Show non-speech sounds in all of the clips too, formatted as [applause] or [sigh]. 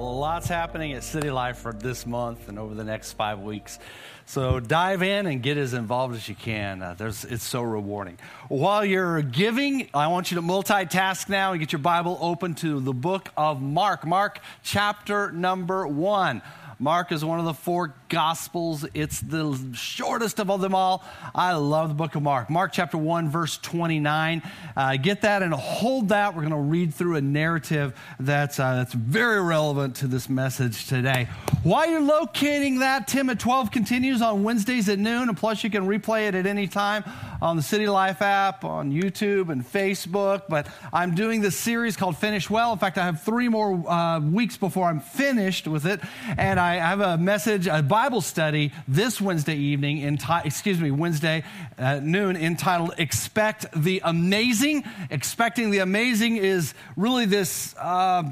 Lot's happening at City Life for this month and over the next five weeks. So dive in and get as involved as you can. Uh, it's so rewarding. While you're giving, I want you to multitask now and get your Bible open to the book of Mark. Mark chapter number one. Mark is one of the four gospels. It's the shortest of them all. I love the book of Mark. Mark chapter 1, verse 29. Uh, get that and hold that. We're going to read through a narrative that's, uh, that's very relevant to this message today. While you're locating that, Tim at 12 continues on Wednesdays at noon, and plus you can replay it at any time on the City Life app, on YouTube and Facebook. But I'm doing this series called Finish Well. In fact, I have three more uh, weeks before I'm finished with it. And I have a message, a Bible study this Wednesday evening, enti- excuse me, Wednesday at noon, entitled Expect the Amazing. Expecting the Amazing is really this. Uh,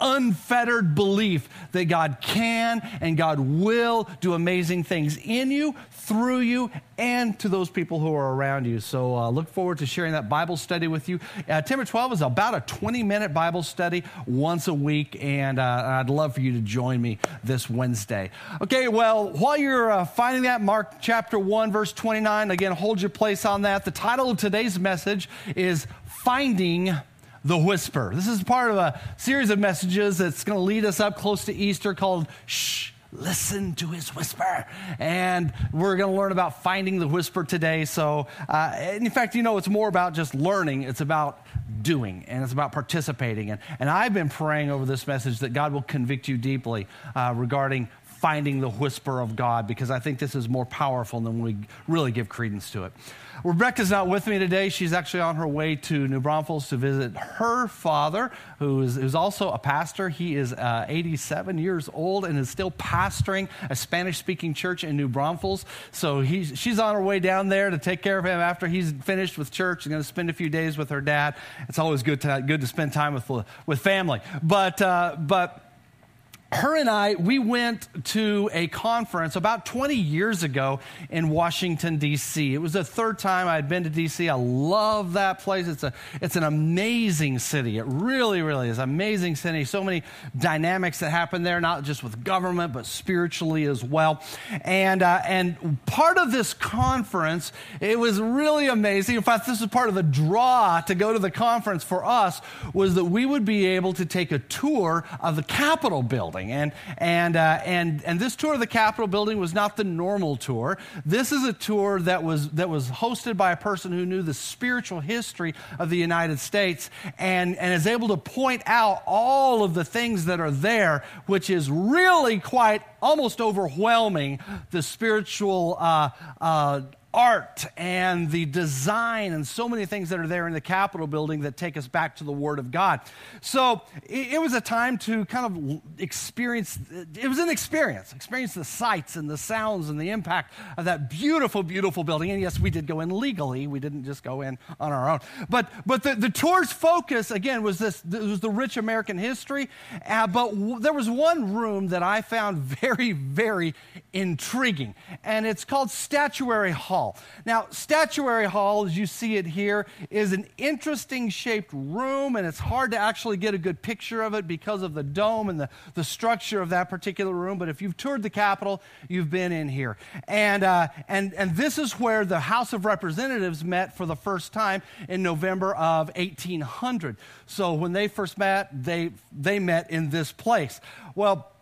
unfettered belief that God can and God will do amazing things in you, through you, and to those people who are around you. So uh, look forward to sharing that Bible study with you. Uh, 10 or 12 is about a 20 minute Bible study once a week, and uh, I'd love for you to join me this Wednesday. Okay, well, while you're uh, finding that, Mark chapter 1, verse 29, again, hold your place on that. The title of today's message is Finding the Whisper. This is part of a series of messages that's going to lead us up close to Easter called Shh. Listen to his whisper. And we're going to learn about finding the whisper today. So, uh, in fact, you know, it's more about just learning, it's about doing, and it's about participating. And, and I've been praying over this message that God will convict you deeply uh, regarding finding the whisper of God because I think this is more powerful than we really give credence to it. Rebecca's not with me today. She's actually on her way to New Braunfels to visit her father, who is who's also a pastor. He is uh, 87 years old and is still pastoring a Spanish speaking church in New Braunfels. So he's, she's on her way down there to take care of him after he's finished with church. She's going to spend a few days with her dad. It's always good to, good to spend time with, with family. But, uh, but, her and I, we went to a conference about 20 years ago in Washington, D.C. It was the third time I'd been to D.C. I love that place. It's, a, it's an amazing city. It really, really is. Amazing city. So many dynamics that happen there, not just with government, but spiritually as well. And, uh, and part of this conference, it was really amazing. In fact, this is part of the draw to go to the conference for us, was that we would be able to take a tour of the Capitol building building. And, and, uh, and, and this tour of the Capitol building was not the normal tour. This is a tour that was, that was hosted by a person who knew the spiritual history of the United States and, and is able to point out all of the things that are there, which is really quite almost overwhelming the spiritual uh, uh, art and the design and so many things that are there in the Capitol building that take us back to the Word of God. So it, it was a time to kind of experience, it was an experience, experience the sights and the sounds and the impact of that beautiful, beautiful building. And yes, we did go in legally, we didn't just go in on our own. But, but the, the tour's focus, again, was this was the rich American history. Uh, but w- there was one room that I found [laughs] very, very intriguing, and it's called Statuary Hall. Hall. Now, Statuary Hall, as you see it here, is an interesting shaped room, and it's hard to actually get a good picture of it because of the dome and the, the structure of that particular room. But if you've toured the Capitol, you've been in here. And, uh, and, and this is where the House of Representatives met for the first time in November of 1800. So when they first met, they, they met in this place. Well,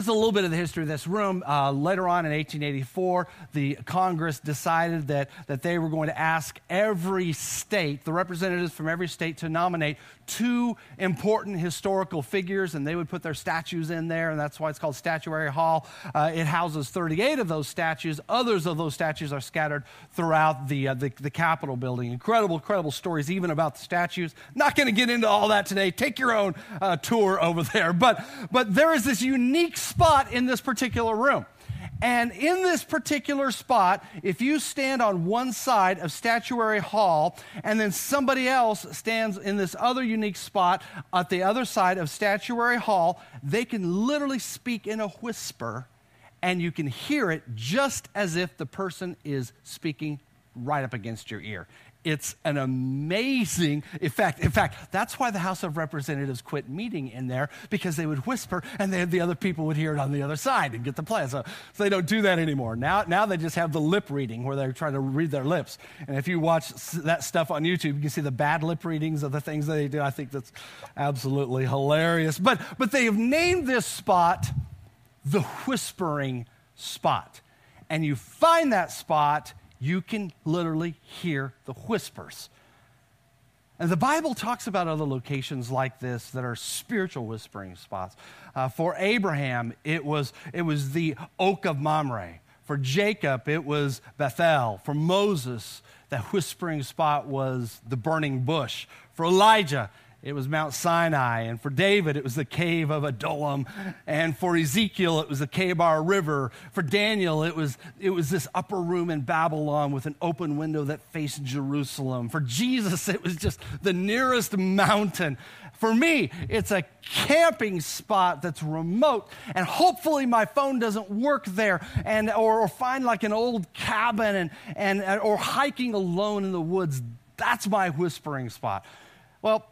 it's a little bit of the history of this room. Uh, later on in 1884, the Congress decided that, that they were going to ask every state, the representatives from every state, to nominate two important historical figures, and they would put their statues in there, and that's why it's called Statuary Hall. Uh, it houses 38 of those statues. Others of those statues are scattered throughout the, uh, the, the Capitol building. Incredible, incredible stories, even about the statues. Not going to get into all that today. Take your own uh, tour over there. But, but there is this unique spot in this particular room. And in this particular spot, if you stand on one side of Statuary Hall and then somebody else stands in this other unique spot at the other side of Statuary Hall, they can literally speak in a whisper and you can hear it just as if the person is speaking right up against your ear. It's an amazing effect. In fact, that's why the House of Representatives quit meeting in there because they would whisper and then the other people would hear it on the other side and get the plan. So, so they don't do that anymore. Now, now they just have the lip reading where they're trying to read their lips. And if you watch that stuff on YouTube, you can see the bad lip readings of the things they do. I think that's absolutely hilarious. But, but they have named this spot the whispering spot. And you find that spot, you can literally hear the whispers. And the Bible talks about other locations like this that are spiritual whispering spots. Uh, for Abraham, it was, it was the oak of Mamre. For Jacob, it was Bethel. For Moses, that whispering spot was the burning bush. For Elijah, it was Mount Sinai. And for David, it was the cave of Adullam. And for Ezekiel, it was the Chebar River. For Daniel, it was, it was this upper room in Babylon with an open window that faced Jerusalem. For Jesus, it was just the nearest mountain. For me, it's a camping spot that's remote. And hopefully my phone doesn't work there. And, or, or find like an old cabin and, and, or hiking alone in the woods. That's my whispering spot. Well,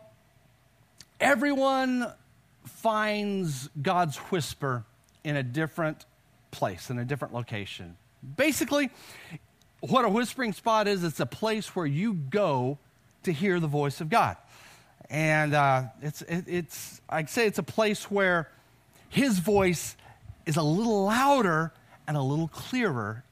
Everyone finds God's whisper in a different place, in a different location. Basically, what a whispering spot is, it's a place where you go to hear the voice of God. And uh, it's, it, it's, I'd say it's a place where his voice is a little louder and a little clearer.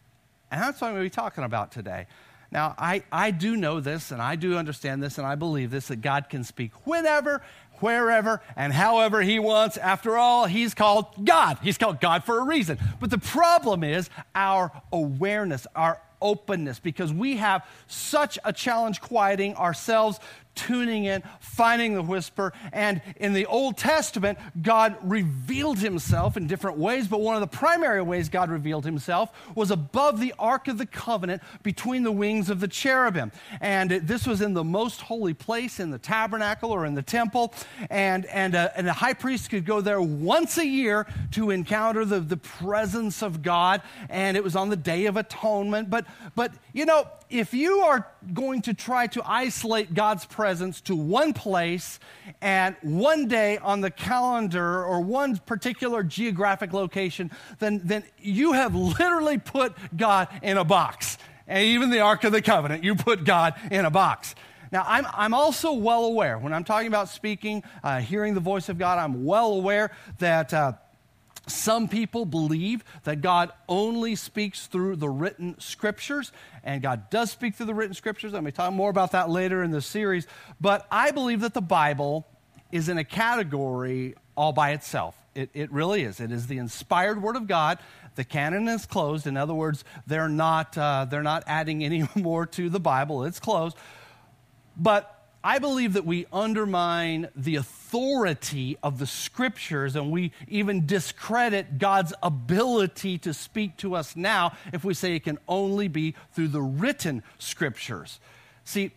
And that's what I'm going to be talking about today. Now, I, I do know this and I do understand this and I believe this that God can speak whenever wherever and however he wants. After all, he's called God. He's called God for a reason. But the problem is our awareness, our openness, because we have such a challenge quieting ourselves tuning in, finding the whisper. And in the Old Testament, God revealed himself in different ways, but one of the primary ways God revealed himself was above the Ark of the Covenant between the wings of the cherubim. And this was in the most holy place in the tabernacle or in the temple. And, and, uh, and the high priest could go there once a year to encounter the, the presence of God. And it was on the Day of Atonement. But, but you know, if you are going to try to isolate God's presence to one place and one day on the calendar or one particular geographic location, then, then you have literally put God in a box. And even the Ark of the Covenant, you put God in a box. Now, I'm, I'm also well aware, when I'm talking about speaking, uh, hearing the voice of God, I'm well aware that. Uh, some people believe that God only speaks through the written scriptures, and God does speak through the written scriptures. I'm going to talk more about that later in the series. But I believe that the Bible is in a category all by itself. It, it really is. It is the inspired Word of God. The canon is closed. In other words, they're not, uh, they're not adding [laughs] any more to the Bible, it's closed. But I believe that we undermine the authority of the scriptures and we even discredit God's ability to speak to us now if we say it can only be through the written scriptures. See,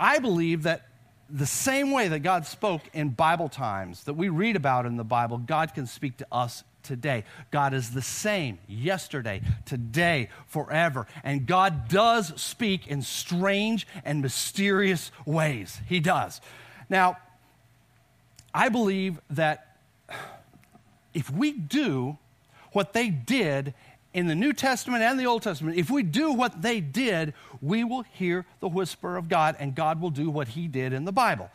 I believe that the same way that God spoke in Bible times that we read about in the Bible, God can speak to us today. God is the same yesterday, today, forever. And God does speak in strange and mysterious ways. He does. Now, I believe that if we do what they did in the New Testament and the Old Testament, if we do what they did, we will hear the whisper of God, and God will do what He did in the Bible.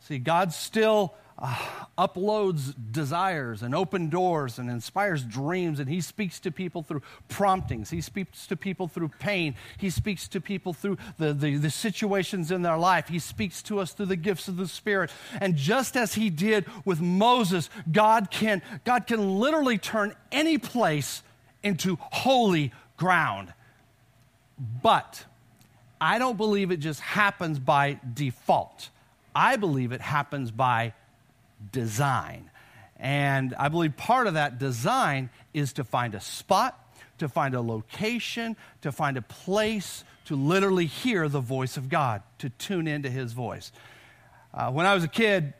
See, God still uh, uploads desires and open doors and inspires dreams, and he speaks to people through promptings. He speaks to people through pain. He speaks to people through the, the, the situations in their life. He speaks to us through the gifts of the Spirit. And just as he did with Moses, God can, God can literally turn any place into holy ground. But I don't believe it just happens by default. I believe it happens by design. And I believe part of that design is to find a spot, to find a location, to find a place to literally hear the voice of God, to tune into his voice. Uh, when I was a kid,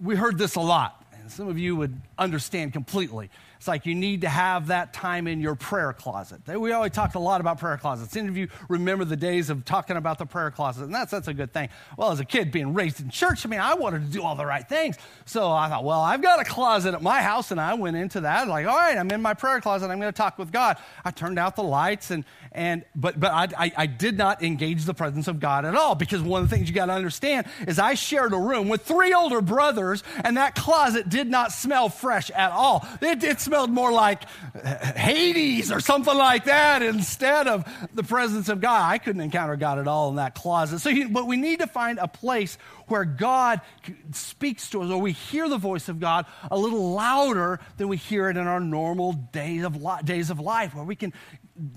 we heard this a lot, and some of you would understand completely. It's like you need to have that time in your prayer closet. We always talked a lot about prayer closets. Any of you remember the days of talking about the prayer closet? And that's, that's a good thing. Well, as a kid being raised in church, I mean, I wanted to do all the right things. So I thought, well, I've got a closet at my house, and I went into that. Like, all right, I'm in my prayer closet. I'm going to talk with God. I turned out the lights, and, and but, but I, I, I did not engage the presence of God at all because one of the things you got to understand is I shared a room with three older brothers, and that closet did not smell fresh at all. It, it smelled more like Hades or something like that instead of the presence of God. I couldn't encounter God at all in that closet. So, but we need to find a place where God speaks to us or we hear the voice of God a little louder than we hear it in our normal days of, days of life, where we can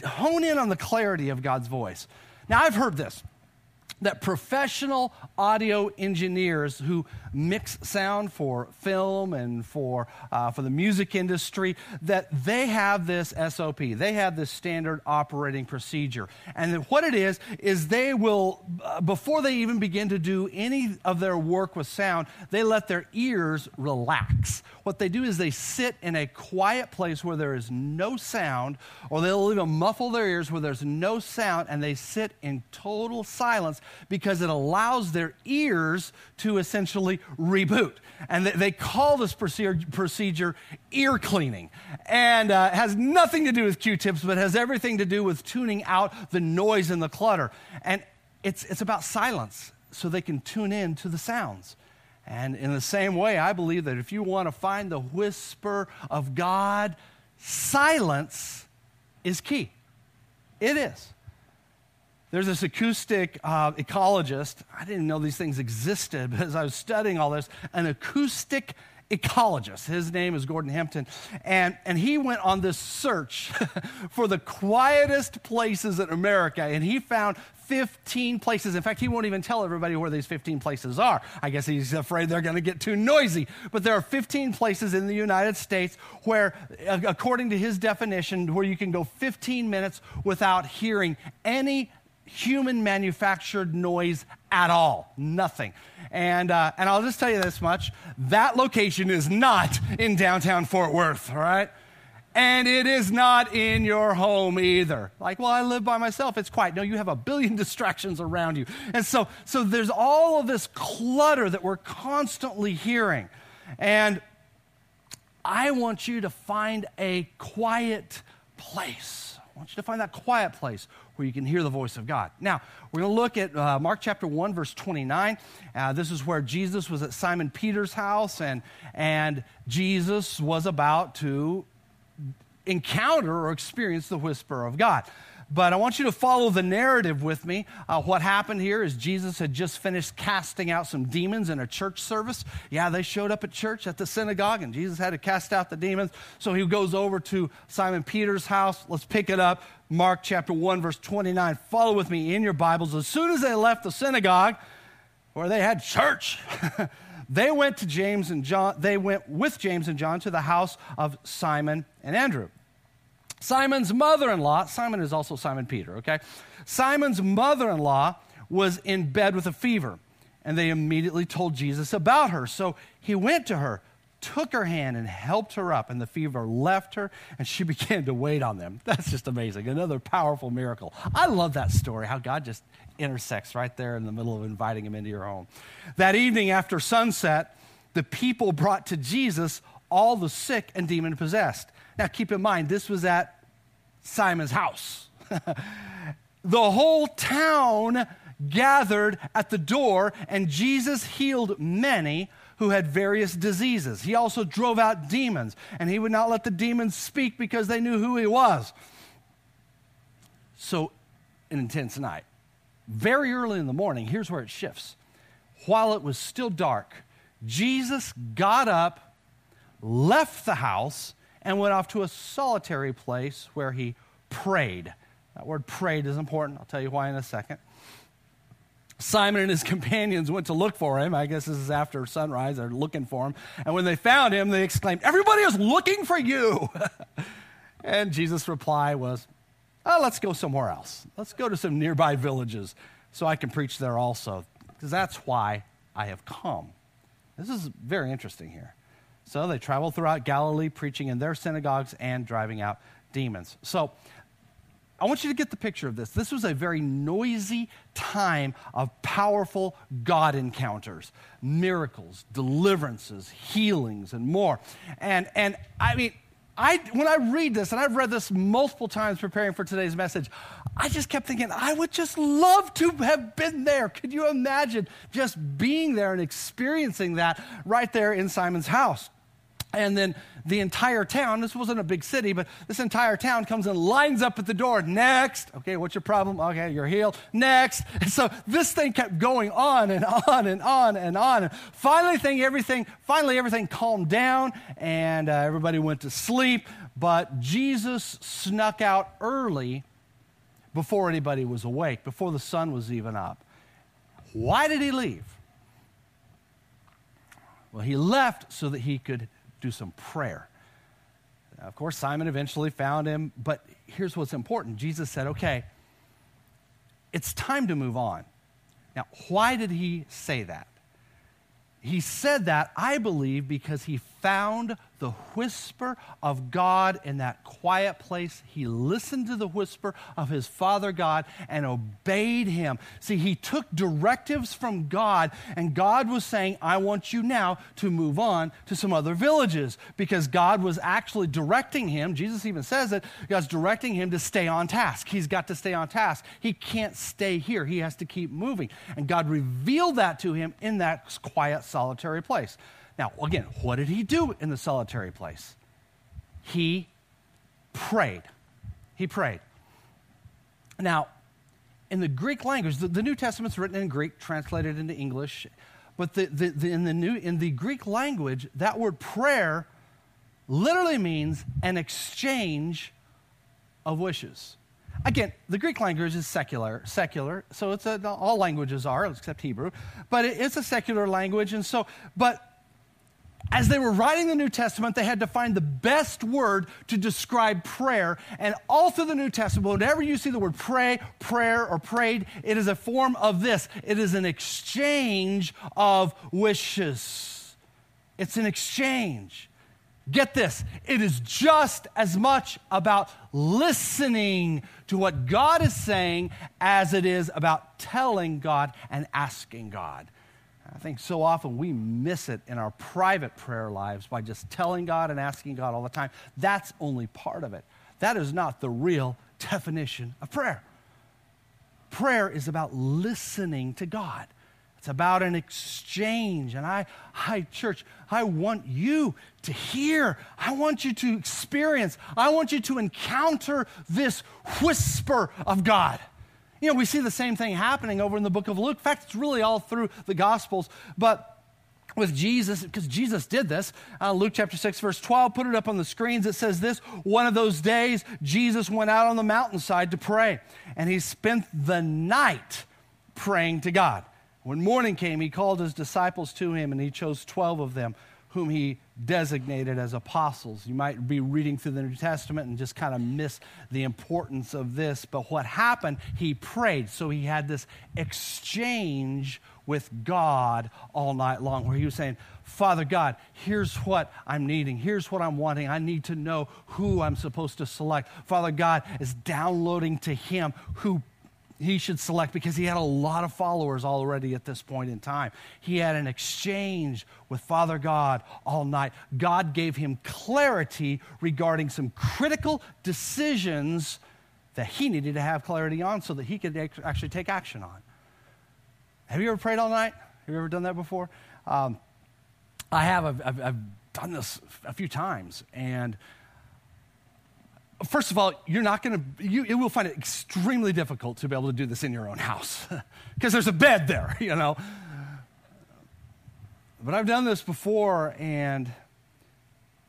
hone in on the clarity of God's voice. Now, I've heard this that professional audio engineers who mix sound for film and for, uh, for the music industry, that they have this SOP. They have this standard operating procedure. And what it is, is they will, uh, before they even begin to do any of their work with sound, they let their ears relax. What they do is they sit in a quiet place where there is no sound, or they'll even muffle their ears where there's no sound, and they sit in total silence because it allows their ears to essentially reboot. And they call this procedure ear cleaning. And uh, has nothing to do with Q tips, but has everything to do with tuning out the noise and the clutter. And it's, it's about silence so they can tune in to the sounds. And in the same way, I believe that if you want to find the whisper of God, silence is key. It is. There's this acoustic uh, ecologist. I didn't know these things existed, [laughs] but as I was studying all this, an acoustic ecologist. His name is Gordon Hempton. And, and he went on this search [laughs] for the quietest places in America, and he found 15 places. In fact, he won't even tell everybody where these 15 places are. I guess he's afraid they're going to get too noisy. But there are 15 places in the United States where, according to his definition, where you can go 15 minutes without hearing any human manufactured noise at all. Nothing. And, uh, and I'll just tell you this much that location is not in downtown Fort Worth, all right? And it is not in your home either. Like, well, I live by myself. It's quiet. No, you have a billion [laughs] distractions around you. And so, so there's all of this clutter that we're constantly hearing. And I want you to find a quiet place. Want you to find that quiet place where you can hear the voice of God. Now, we're going to look at uh, Mark chapter 1, verse 29. Uh, this is where Jesus was at Simon Peter's house, and, and Jesus was about to encounter or experience the whisper of God. But I want you to follow the narrative with me. Uh, what happened here is Jesus had just finished casting out some demons in a church service. Yeah, they showed up at church at the synagogue, and Jesus had to cast out the demons. So he goes over to Simon Peter's house. Let's pick it up. Mark chapter 1, verse 29. Follow with me in your Bibles. As soon as they left the synagogue, where they had church, [laughs] they went to James and John. They went with James and John to the house of Simon and Andrew. Simon's mother in law, Simon is also Simon Peter, okay? Simon's mother in law was in bed with a fever, and they immediately told Jesus about her. So he went to her, took her hand, and helped her up, and the fever left her, and she [laughs] began to wait on them. That's just amazing. Another powerful miracle. I love that story, how God just intersects right there in the middle of inviting him into your home. That evening after sunset, the people brought to Jesus all the sick and demon possessed now, keep in mind, this was at Simon's house. [laughs] the whole town gathered at the door, and Jesus healed many who had various diseases. He also drove out demons, and he would not let the demons speak because they knew who he was. So, an intense night. Very early in the morning, here's where it shifts. While it was still dark, Jesus got up, left the house, and went off to a solitary place where he prayed. That word prayed is important. I'll tell you why in a second. Simon and his [laughs] companions went to look for him. I guess this is after sunrise. They're looking for him. And when they found him, they exclaimed, Everybody is looking for you. [laughs] And Jesus' reply was, oh, let's go somewhere else. Let's go to some nearby villages so I can preach there also, because that's why I have come. This is very interesting here. So they traveled throughout Galilee, preaching in their synagogues and driving out demons. So I want you to get the picture of this. This was a very noisy time of powerful God encounters, miracles, deliverances, healings, and more. And, and I mean, I, when I read this, and I've read this multiple times preparing for today's message, I just kept thinking, I would just love to have been there. Could you imagine just being there and experiencing that right there in Simon's house? And then the entire town, this wasn't a big city, but this entire town comes and lines up at the door. Next. Okay, what's your problem? Okay, you're healed. Next. And so this thing kept going on and on and on and on. And finally, thing, everything, finally everything calmed down and uh, everybody went to sleep. But Jesus snuck out early before anybody was awake, before the sun was even up. Why did he leave? Well, he left so that he could do some prayer. Of course, Simon eventually found him, but here's what's important Jesus said, okay, it's time to move on. Now, why did he say that? He said that, I believe, because he found the whisper of God in that quiet place. He listened to the whisper of his Father God and obeyed him. See, he took directives from God, and God was saying, I want you now to move on to some other villages because God was actually directing him. Jesus even says it God's directing him to stay on task. He's got to stay on task. He can't stay here, he has to keep moving. And God revealed that to him in that quiet, solitary place. Now, again, what did he do in the solitary place? He prayed. He prayed. Now, in the Greek language, the, the New Testament's written in Greek, translated into English, but the, the, the, in, the new, in the Greek language, that word prayer literally means an exchange of wishes. Again, the Greek language is secular, secular, so it's a, all languages are except Hebrew, but it, it's a secular language, and so, but as they were writing the New Testament, they had to find the best word to describe prayer. And all through the New Testament, whenever you see the word pray, prayer, or prayed, it is a form of this it is an exchange of wishes. It's an exchange. Get this, it is just as much about listening to what God is saying as it is about telling God and asking God. I think so often we miss it in our private prayer lives by just telling God and asking God all the time. That's only part of it. That is not the real definition of prayer. Prayer is about listening to God. It's about an exchange. And I, I, church, I want you to hear. I want you to experience. I want you to encounter this whisper of God. You know, we see the same thing happening over in the book of Luke. In fact, it's really all through the Gospels. But with Jesus, because Jesus did this, uh, Luke chapter 6, verse 12, put it up on the screens. It says this One of those days, Jesus went out on the mountainside to pray, and he spent the night praying to God. When morning came, he called his disciples to him, and he chose 12 of them whom he designated as apostles. You might be reading through the New Testament and just kind of miss the importance of this. But what happened, he prayed. So he had this exchange with God all night long where he was saying, Father God, here's what I'm needing. Here's what I'm wanting. I need to know who I'm supposed to select. Father God is downloading to him who he should select because he had a lot of followers already at this point in time. He had an exchange with Father God all night. God gave him clarity regarding some critical decisions that he needed to have clarity on so that he could actually take action on. Have you ever prayed all night? Have you ever done that before? Um, I have. I've, I've, done this a few times. And first of all, you're not going to, you, will find it extremely difficult to be able to do this in your own house [laughs] because there's a bed there, [laughs] you know. But I've done this before, and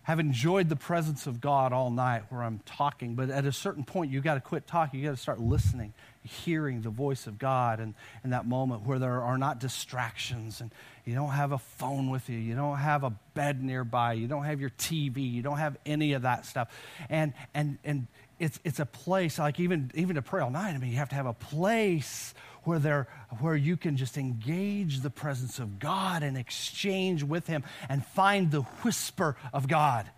have enjoyed the presence of God all night where I'm talking, but at a certain point, you've got to quit talking. You got to start listening, hearing the voice of God and in that moment where there are not distractions and you don't have a phone with you, you don't have a bed nearby, you don't have your TV, you don't have any of that stuff. And, and, and it's, it's a place, like even, even to pray all night, I mean, you have to have a place where, there, where you can just engage the presence of God and exchange with Him and find the whisper of God.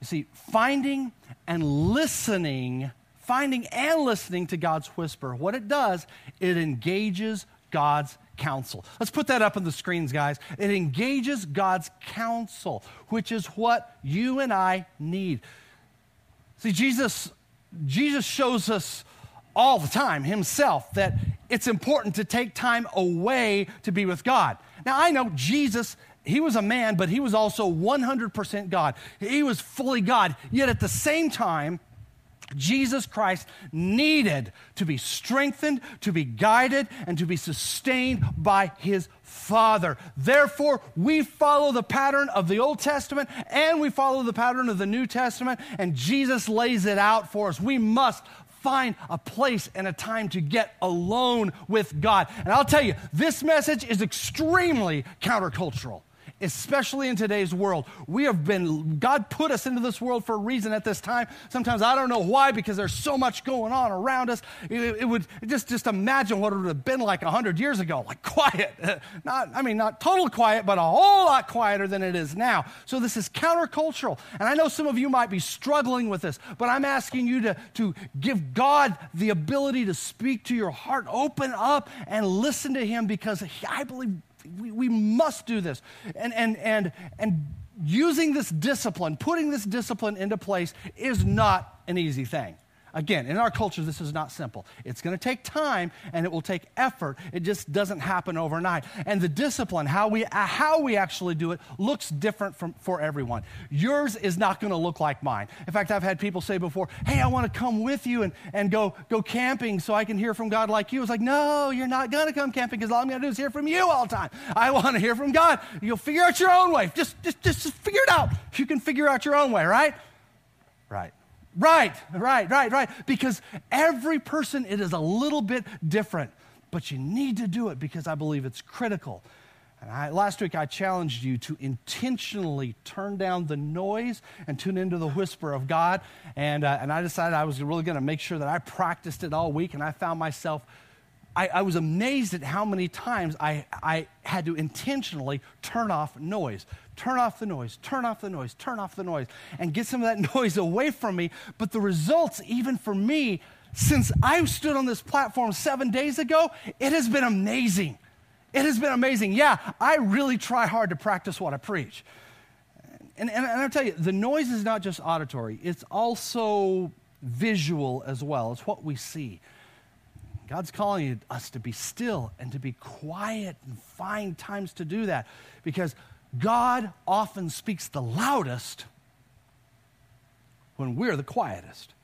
You see, finding and listening, finding and listening to God's whisper, what it does, it engages God's counsel. Let's put that up on the screens, guys. It engages God's counsel, which is what you and I need. See, Jesus, Jesus shows us all the time himself that it's important to take time away to be with God. Now, I know Jesus, he was a man, but he was also 100% God. He was fully God. Yet at the same time, Jesus Christ needed to be strengthened, to be guided, and to be sustained by his Father. Therefore, we follow the pattern of the Old Testament and we follow the pattern of the New Testament, and Jesus lays it out for us. We must find a place and a time to get alone with God. And I'll tell you, this message is extremely countercultural especially in today's world. We have been, God put us into this world for a reason at this time. Sometimes I don't know why, because there's so much going on around us. It, it would just, just imagine what it would have been like 100 years ago, like [laughs] quiet. [laughs] Not, I mean, not total quiet, but a whole lot quieter than it is now. So this is countercultural. And I know some of you might be struggling with this, but I'm asking you to, to give God the ability to speak to your heart, open up and listen to Him because I believe we, we must do this. And, and, and, and using this discipline, putting this discipline into place is not an easy thing. Again, in our culture, this is not simple. It's going to take time and it will take effort. It just doesn't happen overnight. And the discipline, how we, uh, how we actually do it, looks different from, for everyone. Yours is not going to look like mine. In fact, I've had people say before, hey, I want to come with you and, and go, go camping so I can hear from God like you. It's like, no, you're not going to come camping because all I'm going to do is hear from you all the time. I want to hear from God. You'll figure out your own way. Just, just, just figure it out. If you can figure out your own way, right? Right. Right, right, right, right. Because every person, it is a little bit different. But you need to do it because I believe it's critical. And I, last week I challenged you to intentionally turn down the noise and tune into the whisper of God. And, uh, and I decided I was really going to make sure that I practiced it all week. And I found myself I, I, was amazed at how many times I, I had to intentionally turn off noise. Turn off the noise, turn off the noise, turn off the noise, and get some of that [laughs] noise away from me. But the results, even for me, since I stood on this platform seven days ago, it has been amazing. It has been amazing. Yeah, I really try hard to practice what I preach. And, and, and I'll tell you, the noise is not just auditory, it's also visual as well. It's what we see. God's calling us to be still and to be quiet and find times to do that because God often speaks the loudest when we're the quietest.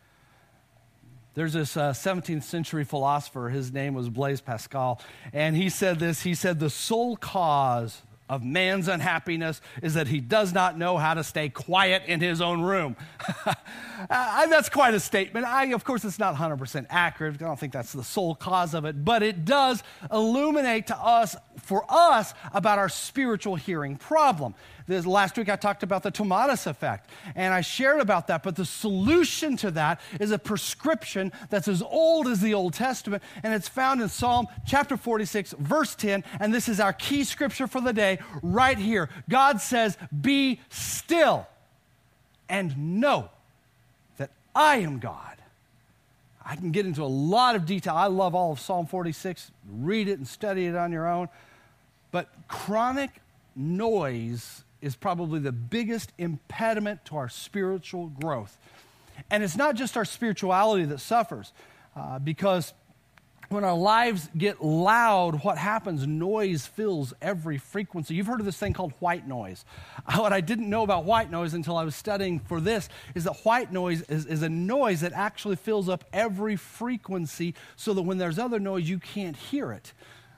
There's this uh, 17th century philosopher, his name was Blaise Pascal, and he said this He said, The sole cause of man's unhappiness is that he does not know how to stay quiet in his own room. [laughs] uh, that's quite a statement. I, of course, it's not 100% accurate. I don't think that's the sole cause of it, but it does illuminate to us, for us, about our spiritual hearing problem. This, last week I talked about the tomatis effect, and I shared about that. But the solution to that is a prescription that's as old as the Old Testament, and it's found in Psalm chapter 46, verse 10. And this is our key scripture for the day right here. God says, Be still and know that I am God. I can get into a lot of detail. I love all of Psalm 46. Read it and study it on your own. But chronic noise is probably the biggest impediment to our spiritual growth. And it's not just our spirituality that suffers, uh, because when our lives get loud, what happens? Noise fills every frequency. You've heard of this thing called white noise. [laughs] What I didn't know about white noise until I was studying for this is that white noise is, is a noise that actually fills up every frequency so that when there's other noise, you can't hear it.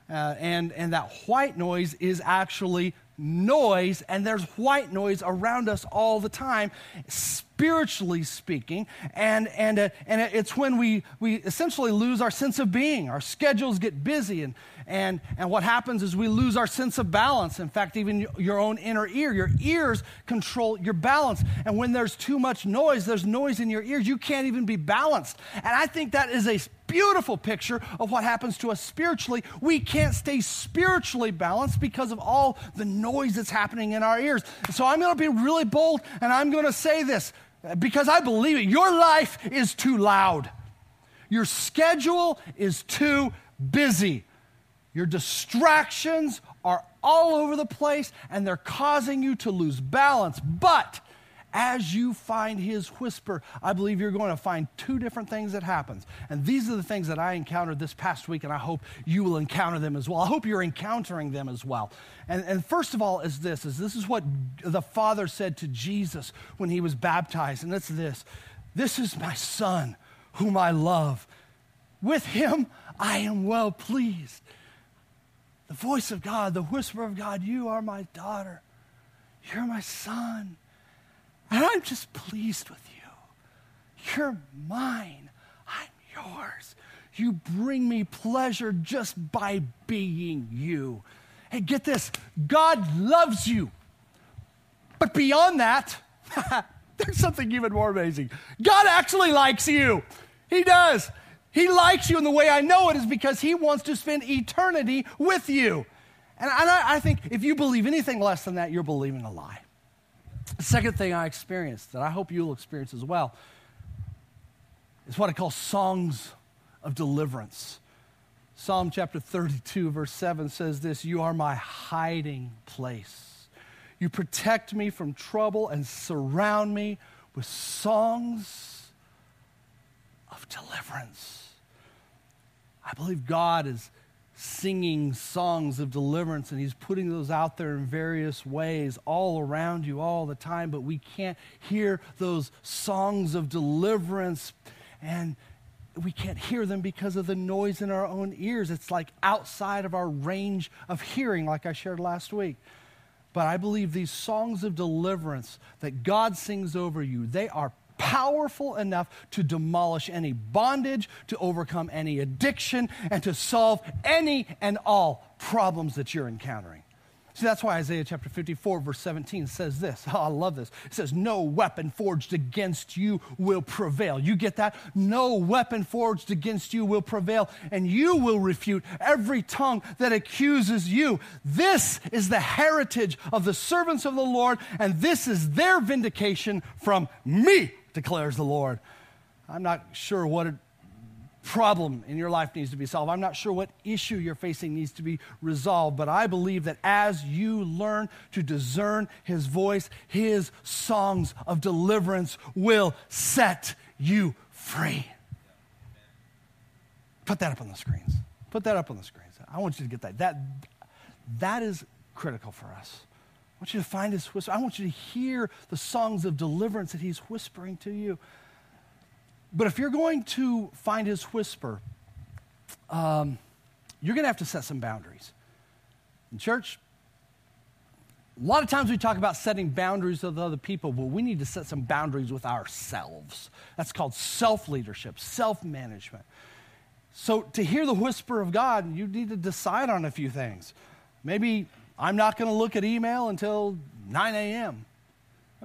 Uh, and, and that white noise is actually noise, and there's white noise around us all the time, spiritually speaking. And, and, uh, and it's when we, we essentially lose our sense of being. Our schedules get busy, and, and, and what happens is we lose our sense of balance. In fact, even your own inner ear, your ears control your balance. And when there's too much noise, there's noise in your ears, you can't even be balanced. And I think that is a beautiful picture of what happens to us spiritually. We can't stay spiritually balanced because of all the noise that's happening in our ears. So I'm going to be really bold and I'm going to say this because I believe it. Your life is too loud, your schedule is too busy, your distractions are all over the place and they're causing you to lose balance. But as you find his whisper, I believe you're going to find two different things that happens. And these are the things that I encountered this past week, and I hope you will encounter them as well. I hope you're encountering them as well. And, and first of all is this, is this is what the Father said to Jesus when he was baptized, and it's this. This is my son whom I love. With him I am well pleased. The voice of God, the whisper of God, you are my daughter. You're my son. And I'm just pleased with you. You're mine. I'm yours. You bring me pleasure just by being you. Hey, get this God loves you. But beyond that, [laughs] there's something even more amazing. God actually likes you. He does. He likes you, and the way I know it is because He wants to spend eternity with you. And I, I think if you believe anything less than that, you're believing a lie. The second thing I experienced that I hope you'll experience as well is what I call songs of deliverance. Psalm chapter 32, verse 7 says this You are my hiding place. You protect me from trouble and surround me with songs of deliverance. I believe God is singing songs of deliverance, and He's putting those out there in various ways all around you all the time, but we can't hear those songs of deliverance, and we can't hear them because of the noise in our own ears. It's like outside of our range of hearing, like I shared last week. But I believe these songs of deliverance that God sings over you, they are powerful enough to demolish any bondage, to overcome any addiction, and to solve any and all problems that you're encountering. See, that's why Isaiah chapter 54, verse 17 says this. Oh, [laughs] I love this. It says, No weapon forged against you will prevail. You get that? No weapon forged against you will prevail, and you will refute every tongue that accuses you. This is the heritage of the servants of the Lord, and this is their vindication from me declares the Lord. I'm not sure what a problem in your life needs to be solved. I'm not sure what issue you're facing needs to be resolved, but I believe that as you learn to discern His voice, His songs of deliverance will set you free. Put that up on the screens. Put that up on the screens. I want you to get that. That, that is critical for us. I want you to find his whisper. I want you to hear the songs of deliverance that he's whispering to you. But if you're going to find his whisper, um, you're going to have to set some boundaries. In church, a lot of times we talk about setting boundaries with other people, but we need to set some boundaries with ourselves. That's called self leadership, self management. So, to hear the whisper of God, you need to decide on a few things. Maybe I'm not going to look at email until 9 a.m.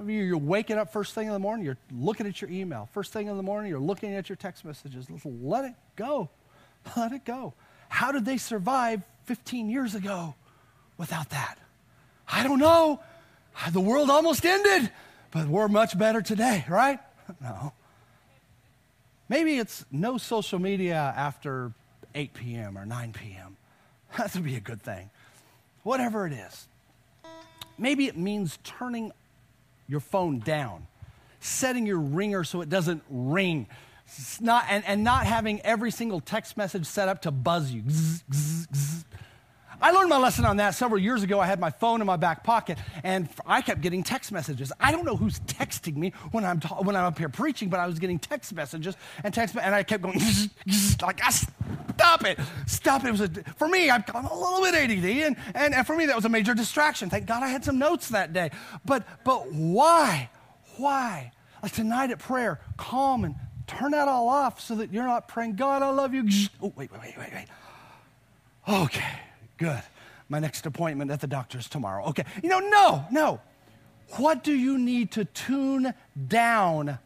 You're waking up first thing in the morning, you're looking at your email. First thing in the morning, you're looking at your text messages. Let it go. [laughs] Let it go. How did they survive 15 years ago without that? I don't know. Ah, the world almost ended, but we're much better today, right? [laughs] No. Maybe it's no social media after 8 p.m. or 9 p.m. [laughs] That would be a good thing whatever it is. Maybe it means turning your phone down, setting your ringer so it doesn't ring, not, and, and not having every single text message set up to buzz you. I learned my lesson on that several years ago. I had my phone in my back pocket, and I kept getting text messages. I don't know who's texting me when I'm when I'm up here preaching, but I was getting text messages and text, and I kept going like, stop stop it, stop it. It was a, for me, I'm a little bit ADD, and, and, and for me, that was a major distraction. Thank God I had some notes that day. But, but why? Why? Like tonight at prayer, calm and turn that all off so that you're not praying, God, I love you. Oh, wait, wait, wait, wait, wait. Okay, good. My next appointment at the doctor's tomorrow. Okay. You know, no, no. What do you need to tune down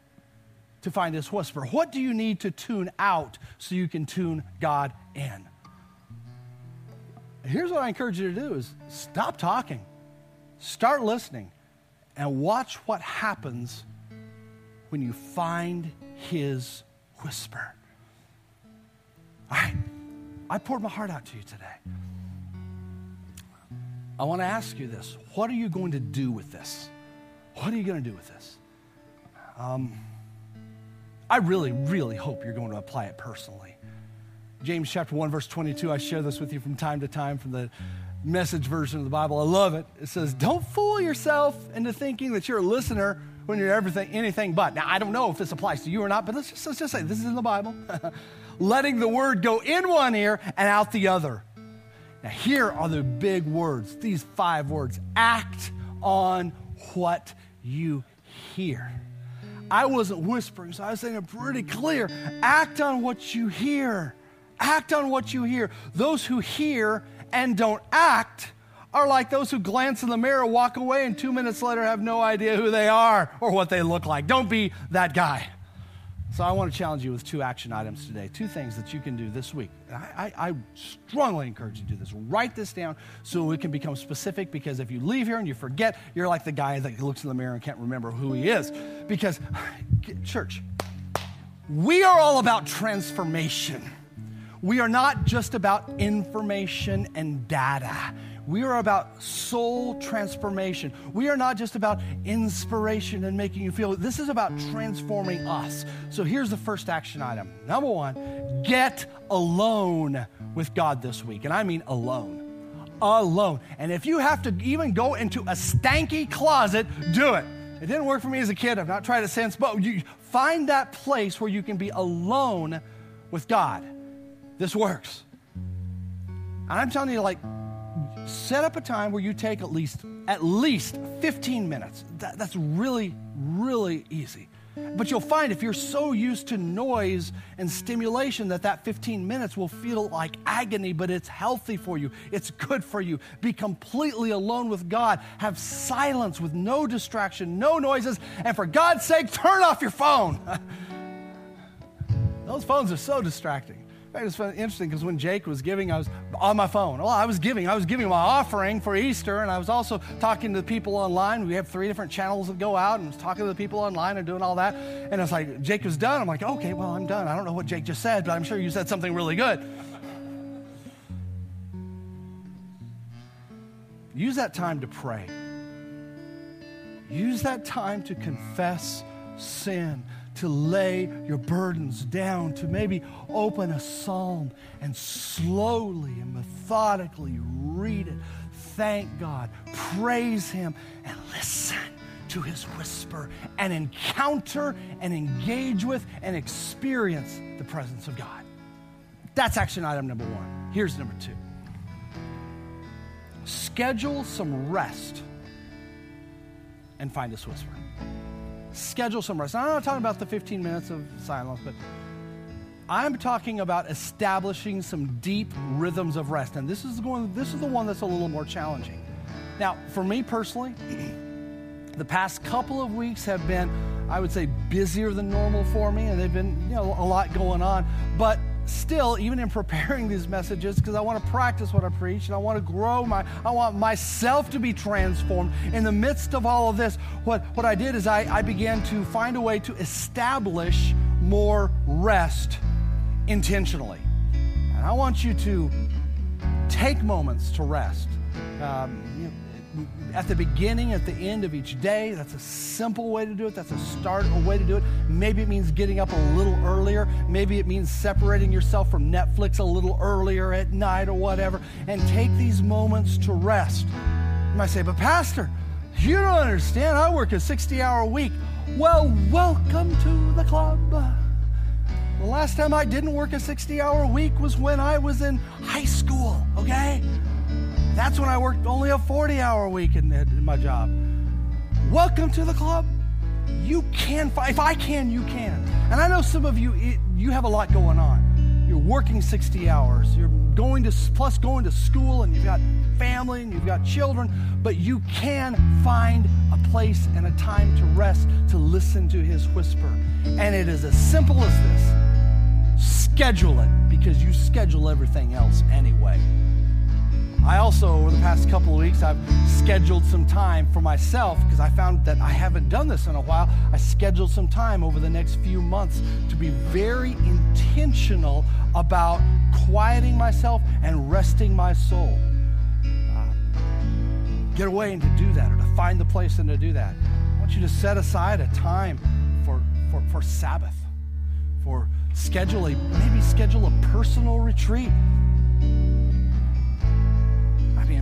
to find his whisper? What do you need to tune out so you can tune God in? Here's what I encourage you to do is stop talking. Start listening and watch what happens when you find his whisper. All right. I poured my heart out to you today. I want to ask you this. What are you going to do with this? What are you going to do with this? Um, I really, really hope you're going to apply it personally. James chapter 1, verse 22, I share this with you from time to time from the message version of the Bible. I love it. It says, Don't fool yourself into thinking that you're a listener when you're everything, anything but. Now, I don't know if this applies to you or not, but let's just, let's just say this is in the Bible. [laughs] Letting the word go in one ear and out the other. Now, here are the big words, these five words act on what you hear. I wasn't whispering, so I was saying it pretty clear. Act on what you hear. Act on what you hear. Those who hear and don't act are like those who glance in the mirror, walk away, and two minutes later have no idea who they are or what they look like. Don't be that guy. So I want to challenge you with two action items today, two things that you can do this week. I, I, I, strongly encourage you to do this. Write this down so it can become specific because if you leave here and you forget, you're like the guy that looks in the mirror and can't remember who he is. Because, [sighs] church, we are all about transformation. We are not just about information and data. We are about soul transformation. We are not just about inspiration and making you feel. This is about transforming us. So here's the first action item. Number one, get alone with God this week. And I mean alone. Alone. And if you have to even go into a stanky closet, do it. It didn't work for me as a kid. I've not tried it since, but you find that place where you can be alone with God. This works. And I'm telling you, like, set up a time where you take at least at least 15 minutes. That, that's really, really easy. But you'll find if you're so used to noise and stimulation that that 15 minutes will feel like agony, but it's healthy for you. It's good for you. Be completely alone with God. Have silence with no distraction, no noises, and for God's sake, turn off your phone. [laughs] Those phones are so distracting. It was interesting because when Jake was giving, I was on my phone. Well, I was giving. I was giving my offering for Easter, and I was also talking to the people online. We have three different channels that go out, and I was talking to the people online and doing all that. And it's like, Jake was done. I'm like, okay, well, I'm done. I don't know what Jake just said, but I'm sure you said something really good. Use that time to pray. Use that time to confess sin to lay your burdens down, to maybe open a psalm and slowly and methodically read it. Thank God, praise Him, and listen to His whisper and encounter and engage with and experience the presence of God. That's action item number one. Here's number two schedule some rest and find His whisper schedule some rest. I'm not talking about the 15 minutes of silence, but I'm talking about establishing some deep rhythms of rest. And this is the one, this is the one that's a little more challenging. Now, for me personally, [clears throat] the past couple of weeks have been, I would say, busier than normal for me, and they've been, you know, a lot going on. But still, even in preparing these messages, because I want to practice what I preach and I want to grow my, I want myself to be transformed. In the midst of all of this, what, what I did is I, I began to find a way to establish more rest intentionally. And I want you to take moments to rest. Um, you know, at the beginning, at the end of each day. That's a simple way to do it. That's a start, a way to do it. Maybe it means getting up a little earlier. Maybe it means separating yourself from Netflix a little earlier at night or whatever. And take these moments to rest. You might say, but Pastor, you don't understand. I work a 60 hour week. Well, welcome to the club. The last time I didn't work a 60 hour week was when I was in high school, okay? That's when I worked only a 40 hour week in, in my job. Welcome to the club. You can, if I can, you can. And I know some of you, you have a lot going on. You're working 60 hours. You're going to, plus going to school, and you've got family, and you've got children, but you can find a place and a time to rest, to listen to his whisper. And it is as simple as this schedule it because you schedule everything else anyway. I also, over the past couple of weeks, I've scheduled some time for myself because I found that I haven't done this in a while. I scheduled some time over the next few months to be very intentional about quieting myself and resting my soul. Uh, get away and to do that, or to find the place and to do that. I want you to set aside a time for, for, for Sabbath, for schedule a, maybe schedule a personal retreat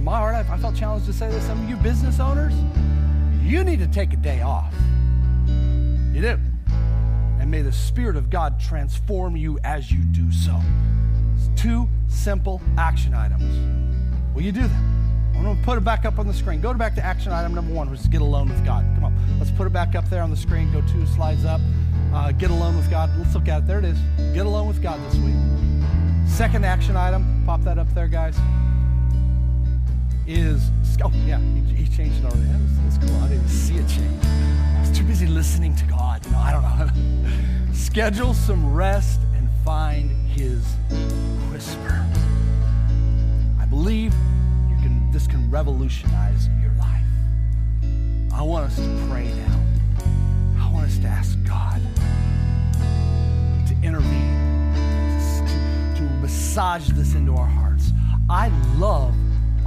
my heart, I, I felt challenged to say this. Some of you business owners, you need to take a day off. You do. And may the Spirit of God transform you as you do so. It's two simple action items. Will you do them? I'm going to put it back up on the screen. Go back to action item number one, which is get alone with God. Come on, let's put it back up there on the screen. Go two slides up. Uh, get alone with God. Let's look at it. There it is. Get alone with God this week. Second action item. Pop that up there, guys is, oh, yeah, he, he changed it already. That's, that's cool. I didn't even see it change. I was too busy listening to God. You know, I don't know. [laughs] Schedule some rest and find his whisper. I believe you can, this can revolutionize your life. I want us to pray now. I want us to ask God to intervene, to, to massage this into our hearts. I love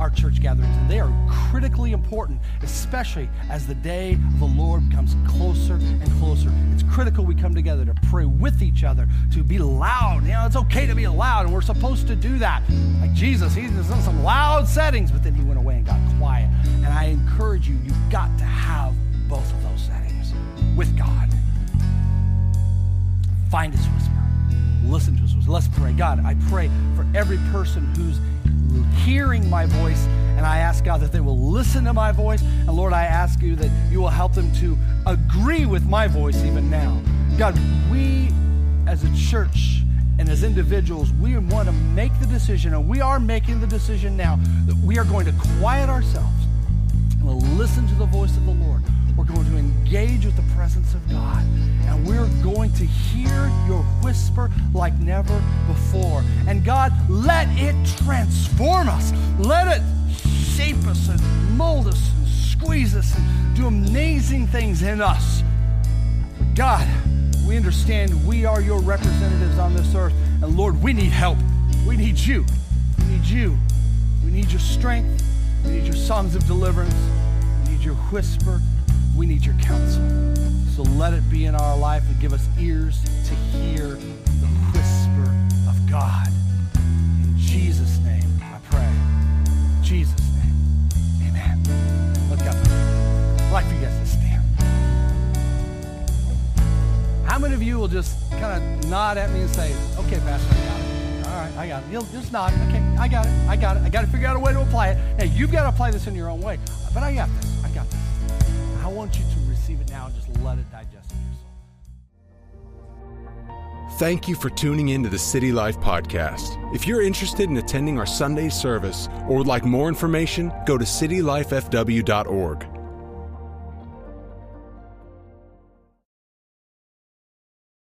our church gatherings, and they are critically important, especially as the day of the Lord becomes closer and closer. It's critical we come together to pray with each other, to be loud. You know, it's okay to be loud, and we're supposed to do that. Like Jesus, he was in some loud settings, but then he went away and got quiet. And I encourage you, you've got to have both of those settings with God. Find his whisper. Listen to his whisper. Let's pray. God, I pray for every person who's hearing my voice. And I ask God that they will listen to my voice. And Lord, I ask you that you will help them to agree with my voice even now. God, we as a church and as individuals, we want to make the decision, and we are making the decision now, that we are going to quiet ourselves and we'll listen to the voice of the Lord. Going to engage with the presence of God. And we're going to hear your whisper like never before. And God, let it transform us. Let it shape us and mold us and squeeze us and do amazing things in us. God, we understand we are your representatives on this earth. And Lord, we need help. We need you. We need you. We need your strength. We need your songs of deliverance. We need your whisper. We need your counsel. So let it be in our life and give us ears to hear the whisper of God. In Jesus' name, I pray. Jesus' name, amen. Look up. I'd like for you guys to stand. How many of you will just kind of nod at me and say, okay, Pastor, I got it. All right, I got it. You'll just nod. Okay, I got it. I got it. I got to figure out a way to apply it. Now, you've got to apply this in your own way. But I got this. Want you to receive it now and just let it digest in your soul. Thank you for tuning in to the City Life Podcast. If you're interested in attending our Sunday service or would like more information, go to citylifefw.org.